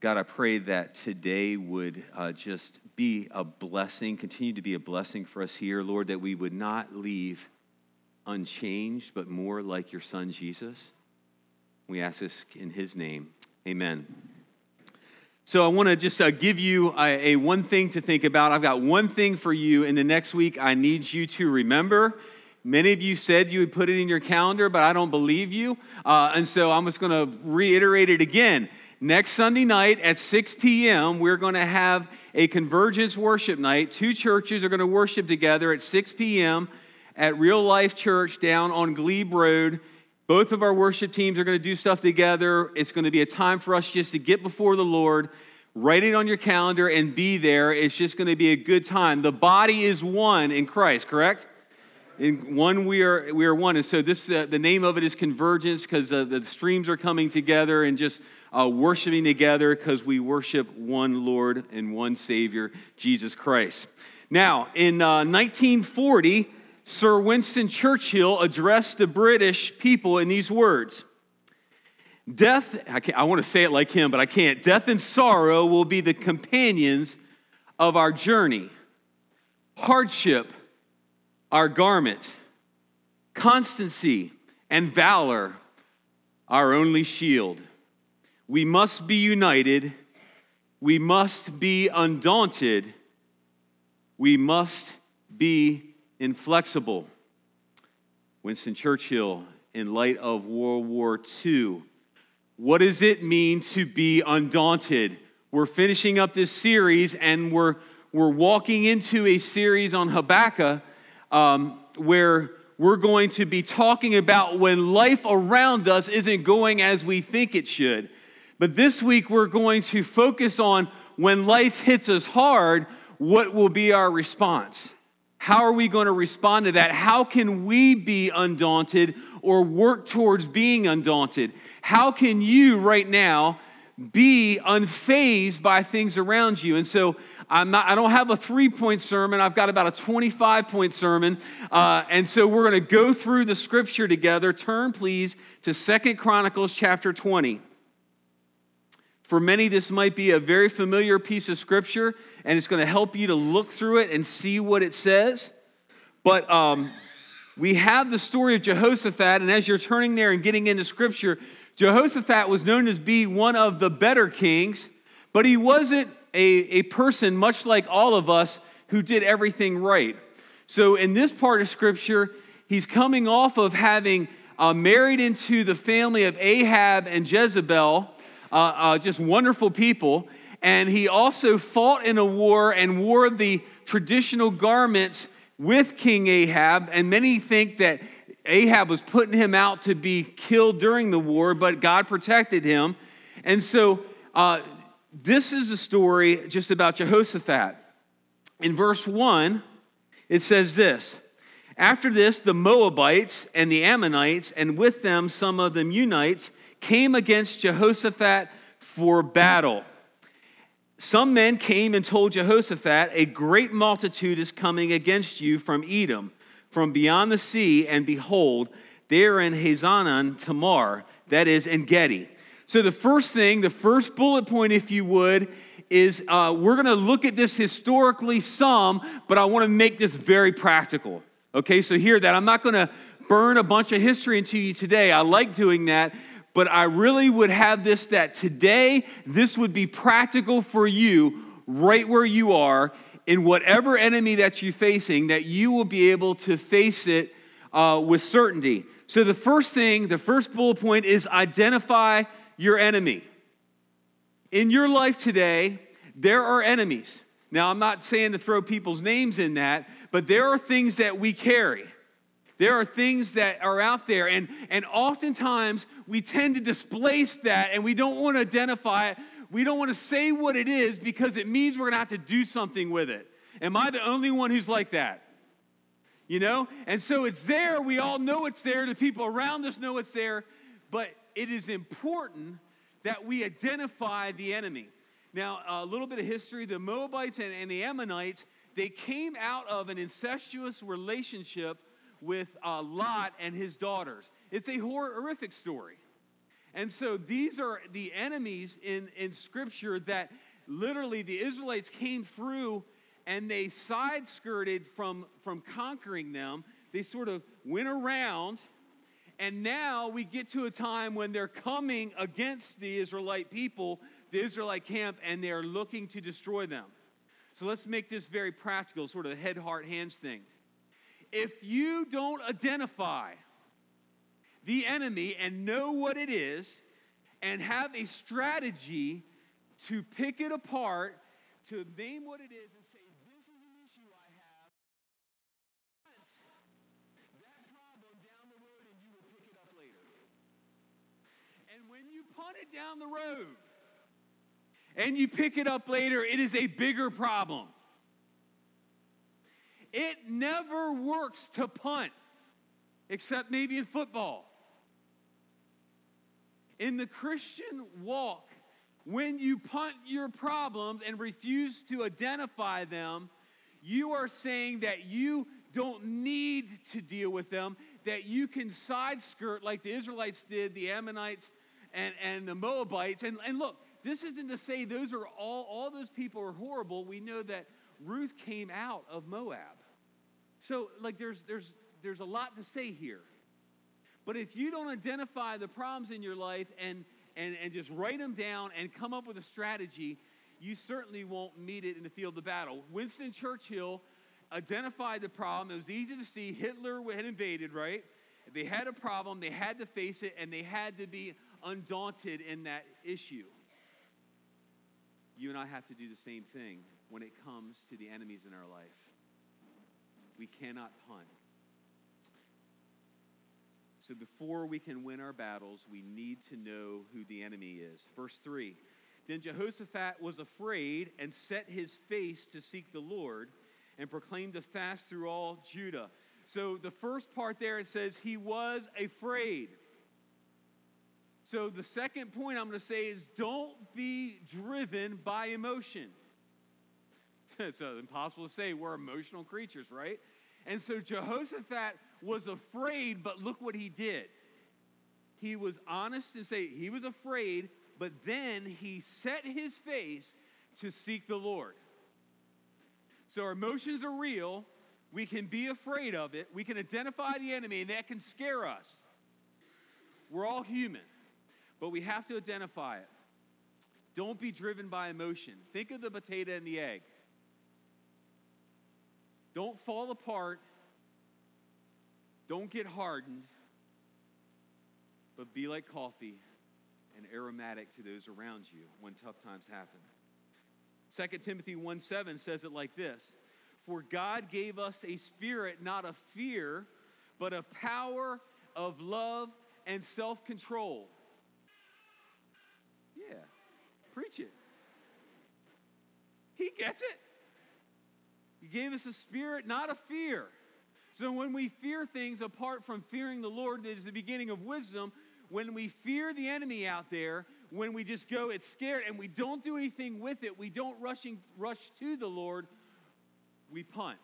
God, I pray that today would uh, just be a blessing, continue to be a blessing for us here, Lord, that we would not leave unchanged, but more like your son Jesus. We ask this in his name. Amen. So I want to just uh, give you a, a, one thing to think about. I've got one thing for you in the next week I need you to remember. Many of you said you would put it in your calendar, but I don't believe you. Uh, and so I'm just going to reiterate it again. Next Sunday night at 6 p.m., we're going to have a convergence worship night. Two churches are going to worship together at 6 p.m. at Real Life Church down on Glebe Road. Both of our worship teams are going to do stuff together. It's going to be a time for us just to get before the Lord, write it on your calendar, and be there. It's just going to be a good time. The body is one in Christ, correct? In one, we are we are one, and so this uh, the name of it is convergence because uh, the streams are coming together and just uh, worshiping together because we worship one Lord and one Savior, Jesus Christ. Now, in 1940, uh, Sir Winston Churchill addressed the British people in these words Death, I, I want to say it like him, but I can't. Death and sorrow will be the companions of our journey. Hardship, our garment. Constancy and valor, our only shield. We must be united. We must be undaunted. We must be inflexible. Winston Churchill, in light of World War II, what does it mean to be undaunted? We're finishing up this series and we're, we're walking into a series on Habakkuk um, where we're going to be talking about when life around us isn't going as we think it should. But this week we're going to focus on when life hits us hard, what will be our response? How are we going to respond to that? How can we be undaunted or work towards being undaunted? How can you right now be unfazed by things around you? And so I'm not, I don't have a three point sermon. I've got about a 25 point sermon. Uh, and so we're going to go through the scripture together. Turn, please, to Second Chronicles chapter 20. For many, this might be a very familiar piece of scripture, and it's going to help you to look through it and see what it says. But um, we have the story of Jehoshaphat, and as you're turning there and getting into scripture, Jehoshaphat was known as be one of the better kings, but he wasn't a, a person, much like all of us, who did everything right. So in this part of scripture, he's coming off of having uh, married into the family of Ahab and Jezebel uh, uh, just wonderful people. And he also fought in a war and wore the traditional garments with King Ahab. And many think that Ahab was putting him out to be killed during the war, but God protected him. And so uh, this is a story just about Jehoshaphat. In verse 1, it says this After this, the Moabites and the Ammonites, and with them some of the Meunites, came against Jehoshaphat for battle. Some men came and told Jehoshaphat, A great multitude is coming against you from Edom, from beyond the sea, and behold, they are in Hazazon Tamar, that is, Engedi. So, the first thing, the first bullet point, if you would, is uh, we're going to look at this historically some, but I want to make this very practical. Okay, so hear that. I'm not going to burn a bunch of history into you today. I like doing that, but I really would have this that today this would be practical for you right where you are in whatever enemy that you're facing, that you will be able to face it uh, with certainty. So, the first thing, the first bullet point is identify your enemy. In your life today, there are enemies. Now, I'm not saying to throw people's names in that, but there are things that we carry. There are things that are out there, and, and oftentimes we tend to displace that and we don't want to identify it. We don't want to say what it is because it means we're going to have to do something with it. Am I the only one who's like that? You know? And so it's there. We all know it's there. The people around us know it's there. But it is important that we identify the enemy. Now, a little bit of history the Moabites and, and the Ammonites, they came out of an incestuous relationship with uh, Lot and his daughters. It's a horrific story. And so these are the enemies in, in Scripture that literally the Israelites came through and they side skirted from, from conquering them. They sort of went around. And now we get to a time when they're coming against the Israelite people, the Israelite camp, and they're looking to destroy them. So let's make this very practical, sort of head, heart, hands thing. If you don't identify the enemy and know what it is and have a strategy to pick it apart, to name what it is and say, this is an issue I have. That problem down the road and you will pick it up later. And when you punt it down the road and you pick it up later, it is a bigger problem. It never works to punt, except maybe in football. In the Christian walk, when you punt your problems and refuse to identify them, you are saying that you don't need to deal with them, that you can side skirt like the Israelites did, the Ammonites and, and the Moabites. And, and look, this isn't to say those are all, all those people are horrible. We know that Ruth came out of Moab. So, like, there's, there's, there's a lot to say here. But if you don't identify the problems in your life and, and, and just write them down and come up with a strategy, you certainly won't meet it in the field of battle. Winston Churchill identified the problem. It was easy to see. Hitler had invaded, right? They had a problem, they had to face it, and they had to be undaunted in that issue. You and I have to do the same thing when it comes to the enemies in our life. We cannot punt. So before we can win our battles, we need to know who the enemy is. Verse 3 Then Jehoshaphat was afraid and set his face to seek the Lord and proclaimed a fast through all Judah. So the first part there it says he was afraid. So the second point I'm going to say is don't be driven by emotion. it's impossible to say we're emotional creatures, right? And so Jehoshaphat was afraid, but look what he did. He was honest to say he was afraid, but then he set his face to seek the Lord. So our emotions are real. We can be afraid of it. We can identify the enemy, and that can scare us. We're all human, but we have to identify it. Don't be driven by emotion. Think of the potato and the egg. Don't fall apart. Don't get hardened. But be like coffee and aromatic to those around you when tough times happen. 2 Timothy 1 7 says it like this For God gave us a spirit not of fear, but of power, of love, and self control. Preach it. He gets it. He gave us a spirit, not a fear. So when we fear things apart from fearing the Lord, that is the beginning of wisdom. When we fear the enemy out there, when we just go, it's scared, and we don't do anything with it, we don't rushing, rush to the Lord, we punt.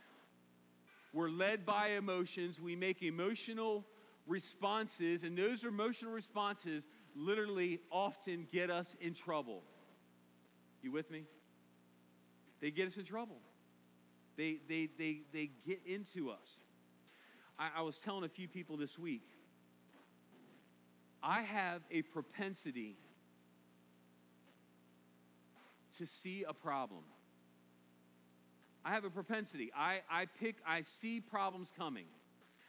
We're led by emotions. We make emotional responses, and those emotional responses literally often get us in trouble. You with me? They get us in trouble. They, they, they, they get into us. I, I was telling a few people this week, I have a propensity to see a problem. I have a propensity. I, I pick, I see problems coming.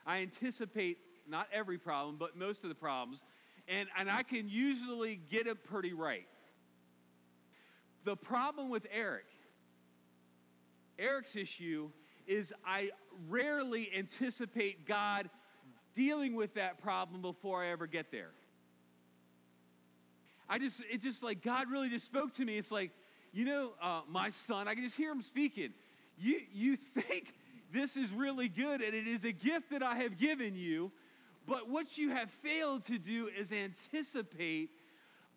I anticipate not every problem, but most of the problems. And, and I can usually get it pretty right. The problem with Eric Eric's issue is I rarely anticipate God dealing with that problem before I ever get there. I just, it's just like God really just spoke to me. It's like, you know, uh, my son, I can just hear him speaking. You, you think this is really good and it is a gift that I have given you, but what you have failed to do is anticipate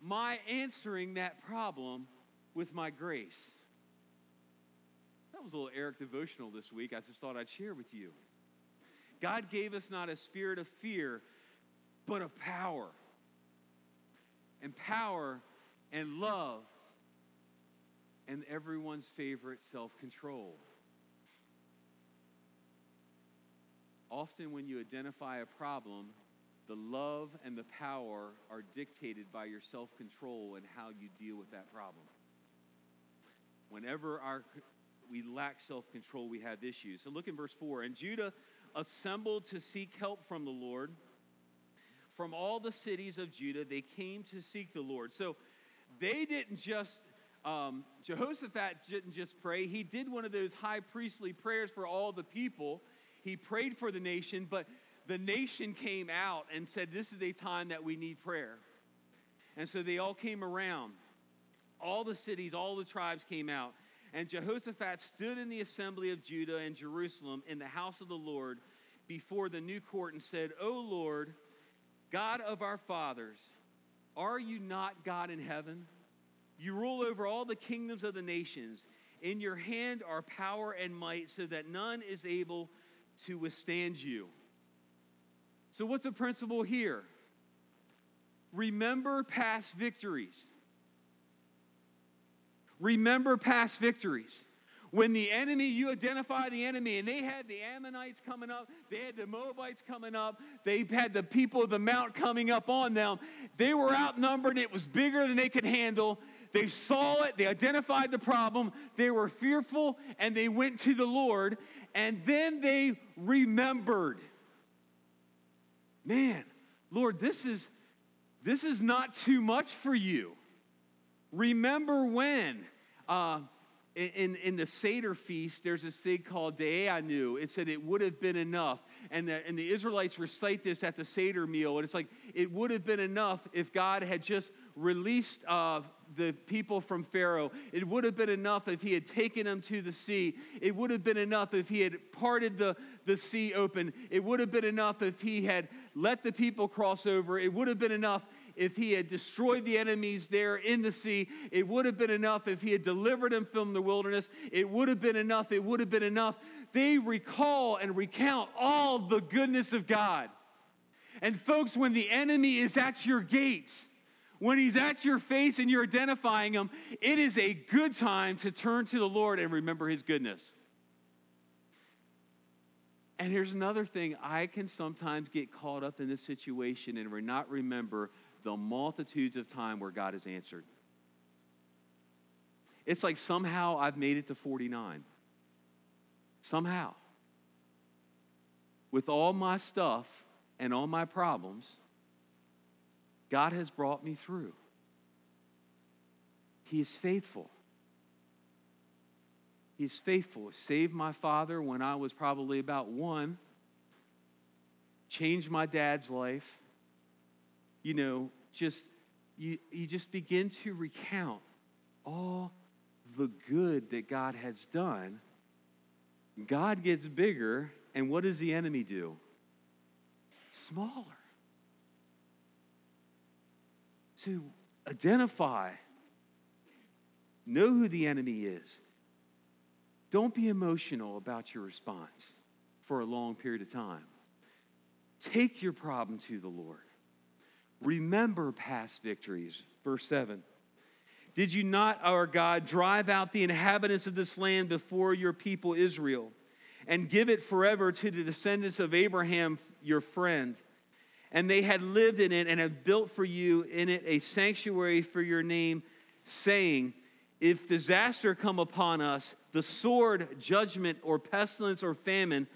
my answering that problem with my grace. That was a little Eric devotional this week. I just thought I'd share with you. God gave us not a spirit of fear, but of power. and power and love and everyone's favorite self control. Often, when you identify a problem, the love and the power are dictated by your self control and how you deal with that problem. Whenever our, we lack self control, we have issues. So look in verse 4. And Judah assembled to seek help from the Lord. From all the cities of Judah, they came to seek the Lord. So they didn't just, um, Jehoshaphat didn't just pray, he did one of those high priestly prayers for all the people. He prayed for the nation, but the nation came out and said, This is a time that we need prayer. And so they all came around. All the cities, all the tribes came out. And Jehoshaphat stood in the assembly of Judah and Jerusalem in the house of the Lord before the new court and said, O Lord, God of our fathers, are you not God in heaven? You rule over all the kingdoms of the nations. In your hand are power and might, so that none is able to withstand you. So, what's the principle here? Remember past victories. Remember past victories. When the enemy, you identify the enemy, and they had the Ammonites coming up, they had the Moabites coming up, they had the people of the mount coming up on them. They were outnumbered, it was bigger than they could handle. They saw it, they identified the problem, they were fearful, and they went to the Lord, and then they remembered. Man, Lord, this is this is not too much for you. Remember when? Uh, in, in the Seder feast, there's this thing called Dayenu. It said it would have been enough. And the, and the Israelites recite this at the Seder meal. And it's like, it would have been enough if God had just released uh, the people from Pharaoh. It would have been enough if he had taken them to the sea. It would have been enough if he had parted the, the sea open. It would have been enough if he had let the people cross over. It would have been enough if he had destroyed the enemies there in the sea. It would have been enough if he had delivered them from the wilderness. It would have been enough. It would have been enough. They recall and recount all the goodness of God. And folks, when the enemy is at your gates, when he's at your face and you're identifying him, it is a good time to turn to the Lord and remember his goodness. And here's another thing I can sometimes get caught up in this situation and not remember the multitudes of time where God has answered. It's like somehow I've made it to 49. Somehow. With all my stuff and all my problems, God has brought me through. He is faithful. He is faithful. Saved my father when I was probably about one, changed my dad's life, you know, just you, you just begin to recount all the good that God has done. God gets bigger, and what does the enemy do? Smaller. To identify, know who the enemy is. Don't be emotional about your response for a long period of time. Take your problem to the Lord. Remember past victories. Verse 7. Did you not, our God, drive out the inhabitants of this land before your people Israel and give it forever to the descendants of Abraham, your friend? And they had lived in it and had built for you in it a sanctuary for your name, saying, If disaster come upon us, the sword, judgment, or pestilence, or famine,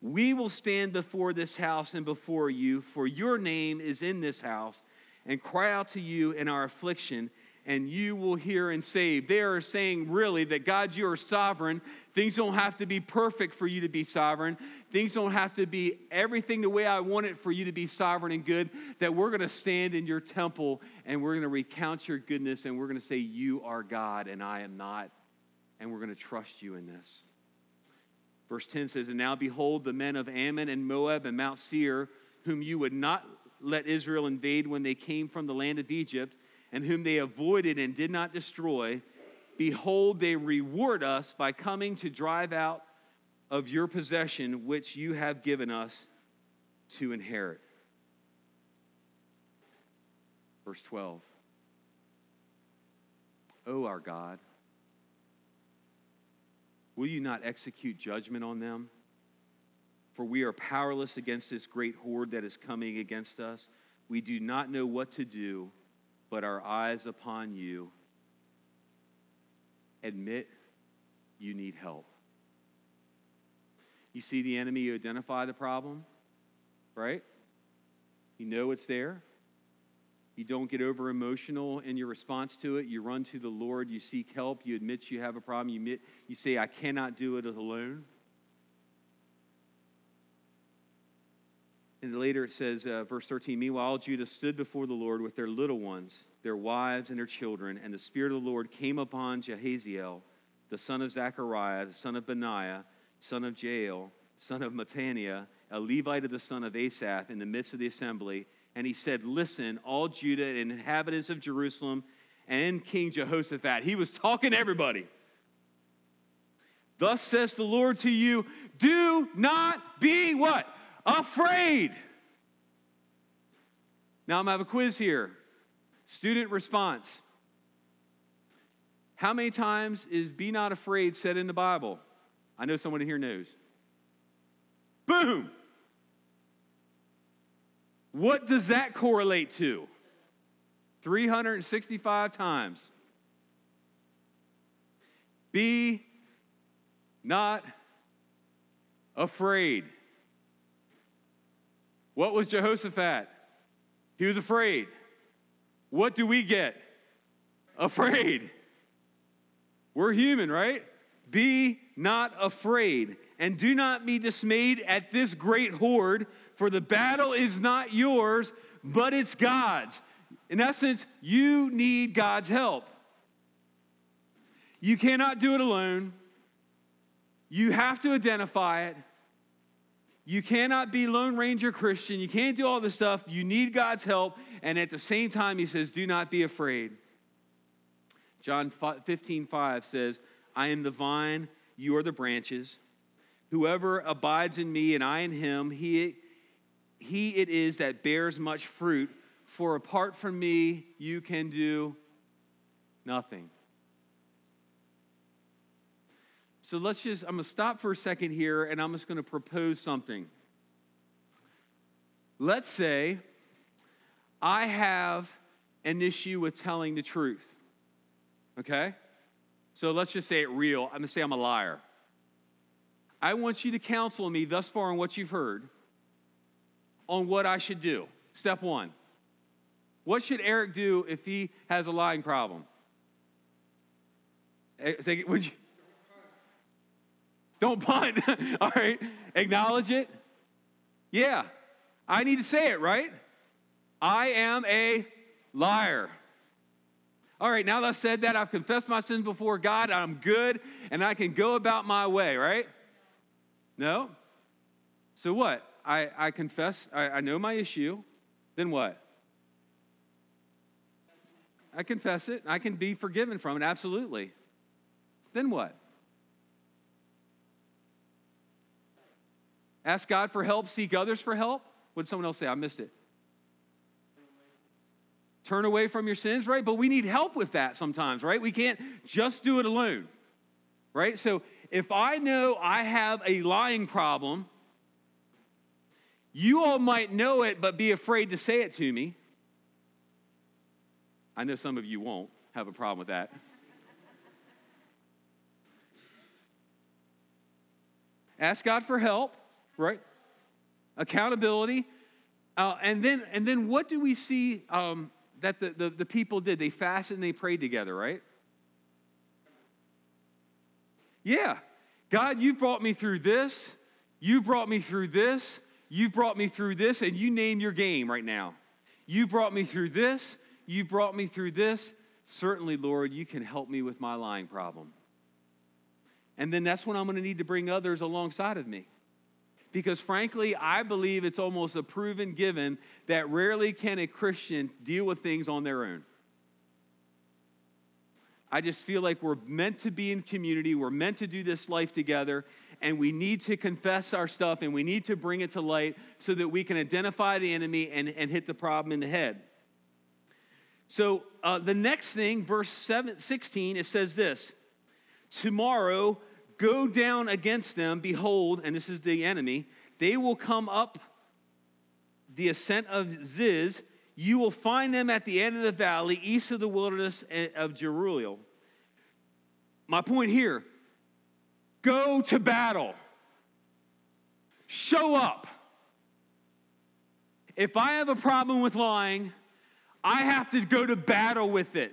we will stand before this house and before you, for your name is in this house, and cry out to you in our affliction, and you will hear and save. They are saying, really, that God, you are sovereign. Things don't have to be perfect for you to be sovereign. Things don't have to be everything the way I want it for you to be sovereign and good. That we're going to stand in your temple and we're going to recount your goodness and we're going to say, You are God and I am not. And we're going to trust you in this. Verse 10 says, And now behold, the men of Ammon and Moab and Mount Seir, whom you would not let Israel invade when they came from the land of Egypt, and whom they avoided and did not destroy, behold, they reward us by coming to drive out of your possession, which you have given us to inherit. Verse twelve. 12 O our God? Will you not execute judgment on them? For we are powerless against this great horde that is coming against us. We do not know what to do, but our eyes upon you. Admit you need help. You see the enemy, you identify the problem, right? You know it's there. You don't get over emotional in your response to it. You run to the Lord. You seek help. You admit you have a problem. You, admit, you say, I cannot do it alone. And later it says, uh, verse 13, Meanwhile, Judah stood before the Lord with their little ones, their wives, and their children. And the Spirit of the Lord came upon Jehaziel, the son of Zechariah, the son of Benaiah, son of Jael, son of Mattaniah, a Levite of the son of Asaph, in the midst of the assembly and he said, Listen, all Judah and inhabitants of Jerusalem and King Jehoshaphat. He was talking to everybody. Thus says the Lord to you, do not be what? Afraid. Now I'm gonna have a quiz here. Student response. How many times is be not afraid said in the Bible? I know someone here knows. Boom! What does that correlate to? 365 times. Be not afraid. What was Jehoshaphat? He was afraid. What do we get? Afraid. We're human, right? Be not afraid, and do not be dismayed at this great horde for the battle is not yours, but it's God's. In essence, you need God's help. You cannot do it alone. You have to identify it. You cannot be Lone Ranger Christian. You can't do all this stuff. You need God's help. And at the same time, he says, Do not be afraid. John 15, 5 says, I am the vine, you are the branches. Whoever abides in me and I in him, he he it is that bears much fruit, for apart from me, you can do nothing. So let's just, I'm going to stop for a second here and I'm just going to propose something. Let's say I have an issue with telling the truth. Okay? So let's just say it real. I'm going to say I'm a liar. I want you to counsel me thus far on what you've heard on what I should do. Step one. What should Eric do if he has a lying problem? Eh, would you? Don't punt. All right. Acknowledge it. Yeah. I need to say it, right? I am a liar. All right, now that I've said that, I've confessed my sins before God, I'm good, and I can go about my way, right? No? So what? I, I confess, I, I know my issue. Then what? I confess it. I can be forgiven from it, absolutely. Then what? Ask God for help, seek others for help. What did someone else say? I missed it. Turn away from your sins, right? But we need help with that sometimes, right? We can't just do it alone, right? So if I know I have a lying problem, you all might know it, but be afraid to say it to me. I know some of you won't have a problem with that. Ask God for help, right? Accountability. Uh, and, then, and then what do we see um, that the, the, the people did? They fasted and they prayed together, right? Yeah. God, you brought me through this. You brought me through this. You brought me through this, and you name your game right now. You brought me through this. You brought me through this. Certainly, Lord, you can help me with my lying problem. And then that's when I'm going to need to bring others alongside of me. Because frankly, I believe it's almost a proven given that rarely can a Christian deal with things on their own. I just feel like we're meant to be in community, we're meant to do this life together, and we need to confess our stuff and we need to bring it to light so that we can identify the enemy and, and hit the problem in the head. So uh, the next thing, verse 7, 16, it says this Tomorrow go down against them, behold, and this is the enemy, they will come up the ascent of Ziz. You will find them at the end of the valley, east of the wilderness of Jeruel. My point here go to battle, show up. If I have a problem with lying, I have to go to battle with it.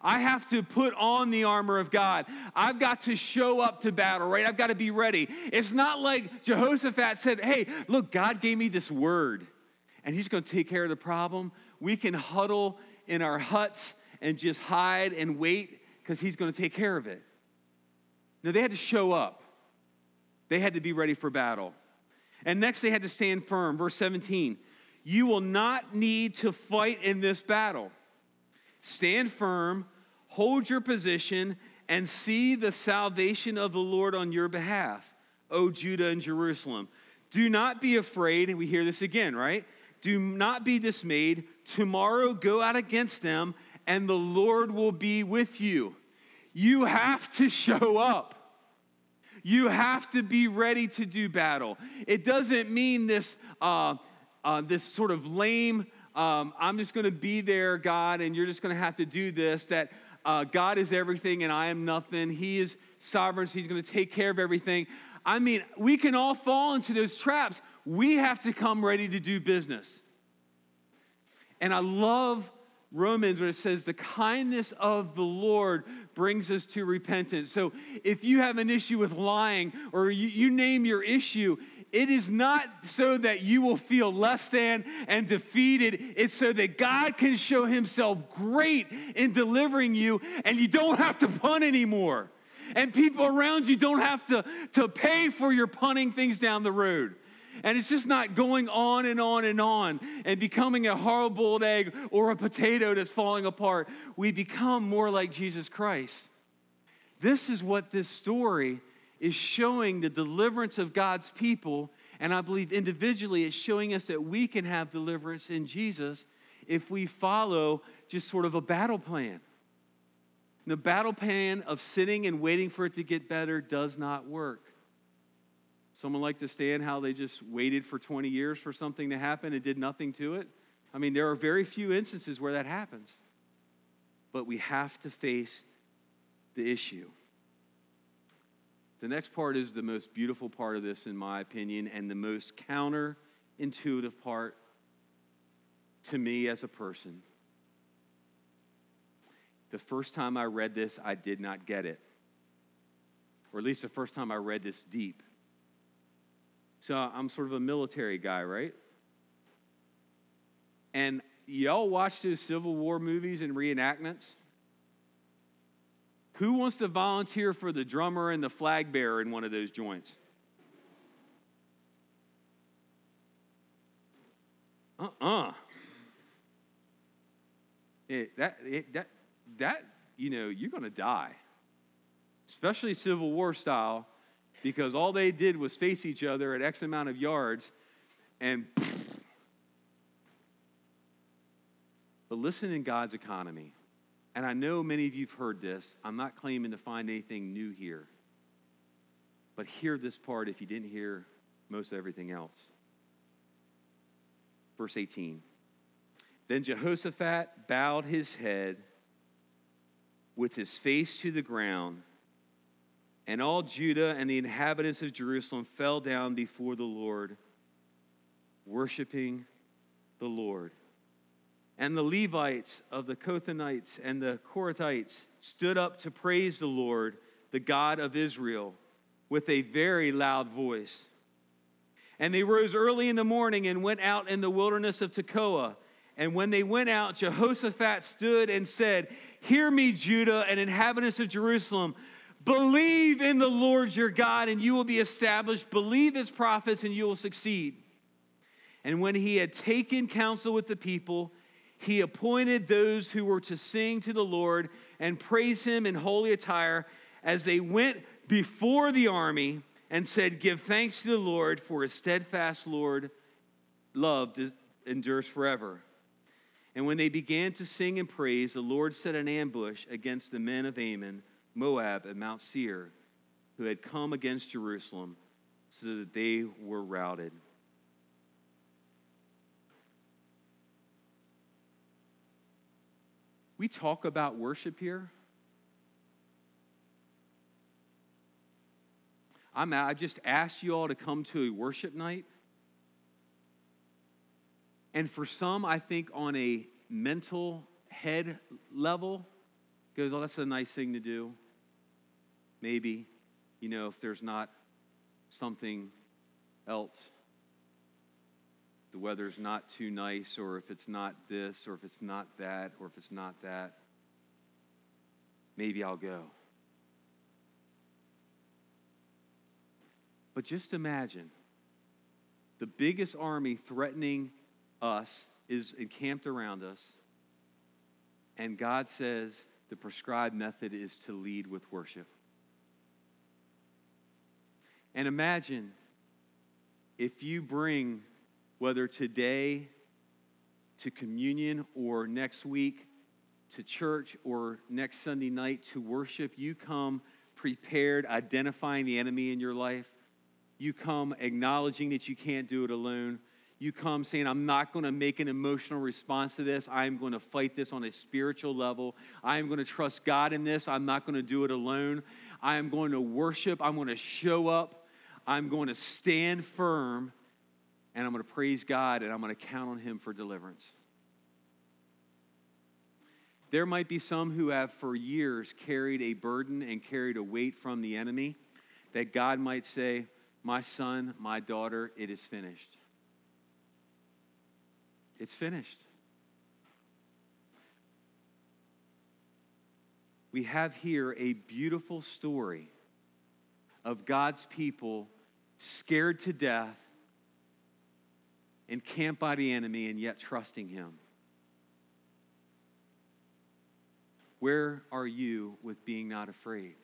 I have to put on the armor of God. I've got to show up to battle, right? I've got to be ready. It's not like Jehoshaphat said, Hey, look, God gave me this word, and He's going to take care of the problem. We can huddle in our huts and just hide and wait because He's going to take care of it. No, they had to show up, they had to be ready for battle. And next, they had to stand firm. Verse 17 You will not need to fight in this battle. Stand firm, hold your position, and see the salvation of the Lord on your behalf, O Judah and Jerusalem. Do not be afraid, and we hear this again, right? Do not be dismayed. Tomorrow go out against them, and the Lord will be with you. You have to show up. You have to be ready to do battle. It doesn't mean this, uh, uh, this sort of lame um, I'm just going to be there, God, and you're just going to have to do this, that uh, God is everything and I am nothing. He is sovereign, so He's going to take care of everything. I mean, we can all fall into those traps. We have to come ready to do business. And I love Romans when it says, the kindness of the Lord brings us to repentance. So if you have an issue with lying or you, you name your issue, it is not so that you will feel less than and defeated. It's so that God can show himself great in delivering you and you don't have to pun anymore. And people around you don't have to, to pay for your punning things down the road. And it's just not going on and on and on and becoming a hard boiled egg or a potato that's falling apart. We become more like Jesus Christ. This is what this story is showing the deliverance of God's people. And I believe individually it's showing us that we can have deliverance in Jesus if we follow just sort of a battle plan. The battle plan of sitting and waiting for it to get better does not work. Someone like to stand how they just waited for 20 years for something to happen and did nothing to it? I mean, there are very few instances where that happens. But we have to face the issue. The next part is the most beautiful part of this, in my opinion, and the most counterintuitive part to me as a person. The first time I read this, I did not get it. Or at least the first time I read this deep. So I'm sort of a military guy, right? And y'all watch those Civil War movies and reenactments? Who wants to volunteer for the drummer and the flag bearer in one of those joints? Uh uh-uh. uh that, that, that, you know, you're going to die, especially Civil War style, because all they did was face each other at X amount of yards and. But listen in God's economy. And I know many of you have heard this. I'm not claiming to find anything new here. But hear this part if you didn't hear most everything else. Verse 18. Then Jehoshaphat bowed his head with his face to the ground, and all Judah and the inhabitants of Jerusalem fell down before the Lord, worshiping the Lord. And the Levites of the Kohathite and the Korahites stood up to praise the Lord, the God of Israel, with a very loud voice. And they rose early in the morning and went out in the wilderness of Tekoa. And when they went out, Jehoshaphat stood and said, Hear me, Judah and inhabitants of Jerusalem. Believe in the Lord your God, and you will be established. Believe his prophets, and you will succeed. And when he had taken counsel with the people, he appointed those who were to sing to the Lord and praise him in holy attire as they went before the army and said, Give thanks to the Lord, for his steadfast Lord love endures forever. And when they began to sing and praise, the Lord set an ambush against the men of Ammon, Moab, and Mount Seir, who had come against Jerusalem, so that they were routed. We talk about worship here. I'm, I just asked you all to come to a worship night. And for some, I think on a mental head level, goes, oh, that's a nice thing to do. Maybe, you know, if there's not something else, the weather's not too nice, or if it's not this, or if it's not that, or if it's not that, maybe I'll go. But just imagine the biggest army threatening us is encamped around us, and God says the prescribed method is to lead with worship. And imagine if you bring, whether today to communion or next week to church or next Sunday night to worship, you come prepared, identifying the enemy in your life you come acknowledging that you can't do it alone. You come saying, I'm not going to make an emotional response to this. I'm going to fight this on a spiritual level. I am going to trust God in this. I'm not going to do it alone. I am going to worship. I'm going to show up. I'm going to stand firm. And I'm going to praise God and I'm going to count on Him for deliverance. There might be some who have for years carried a burden and carried a weight from the enemy that God might say, my son, my daughter, it is finished. It's finished. We have here a beautiful story of God's people scared to death, encamped by the enemy, and yet trusting Him. Where are you with being not afraid?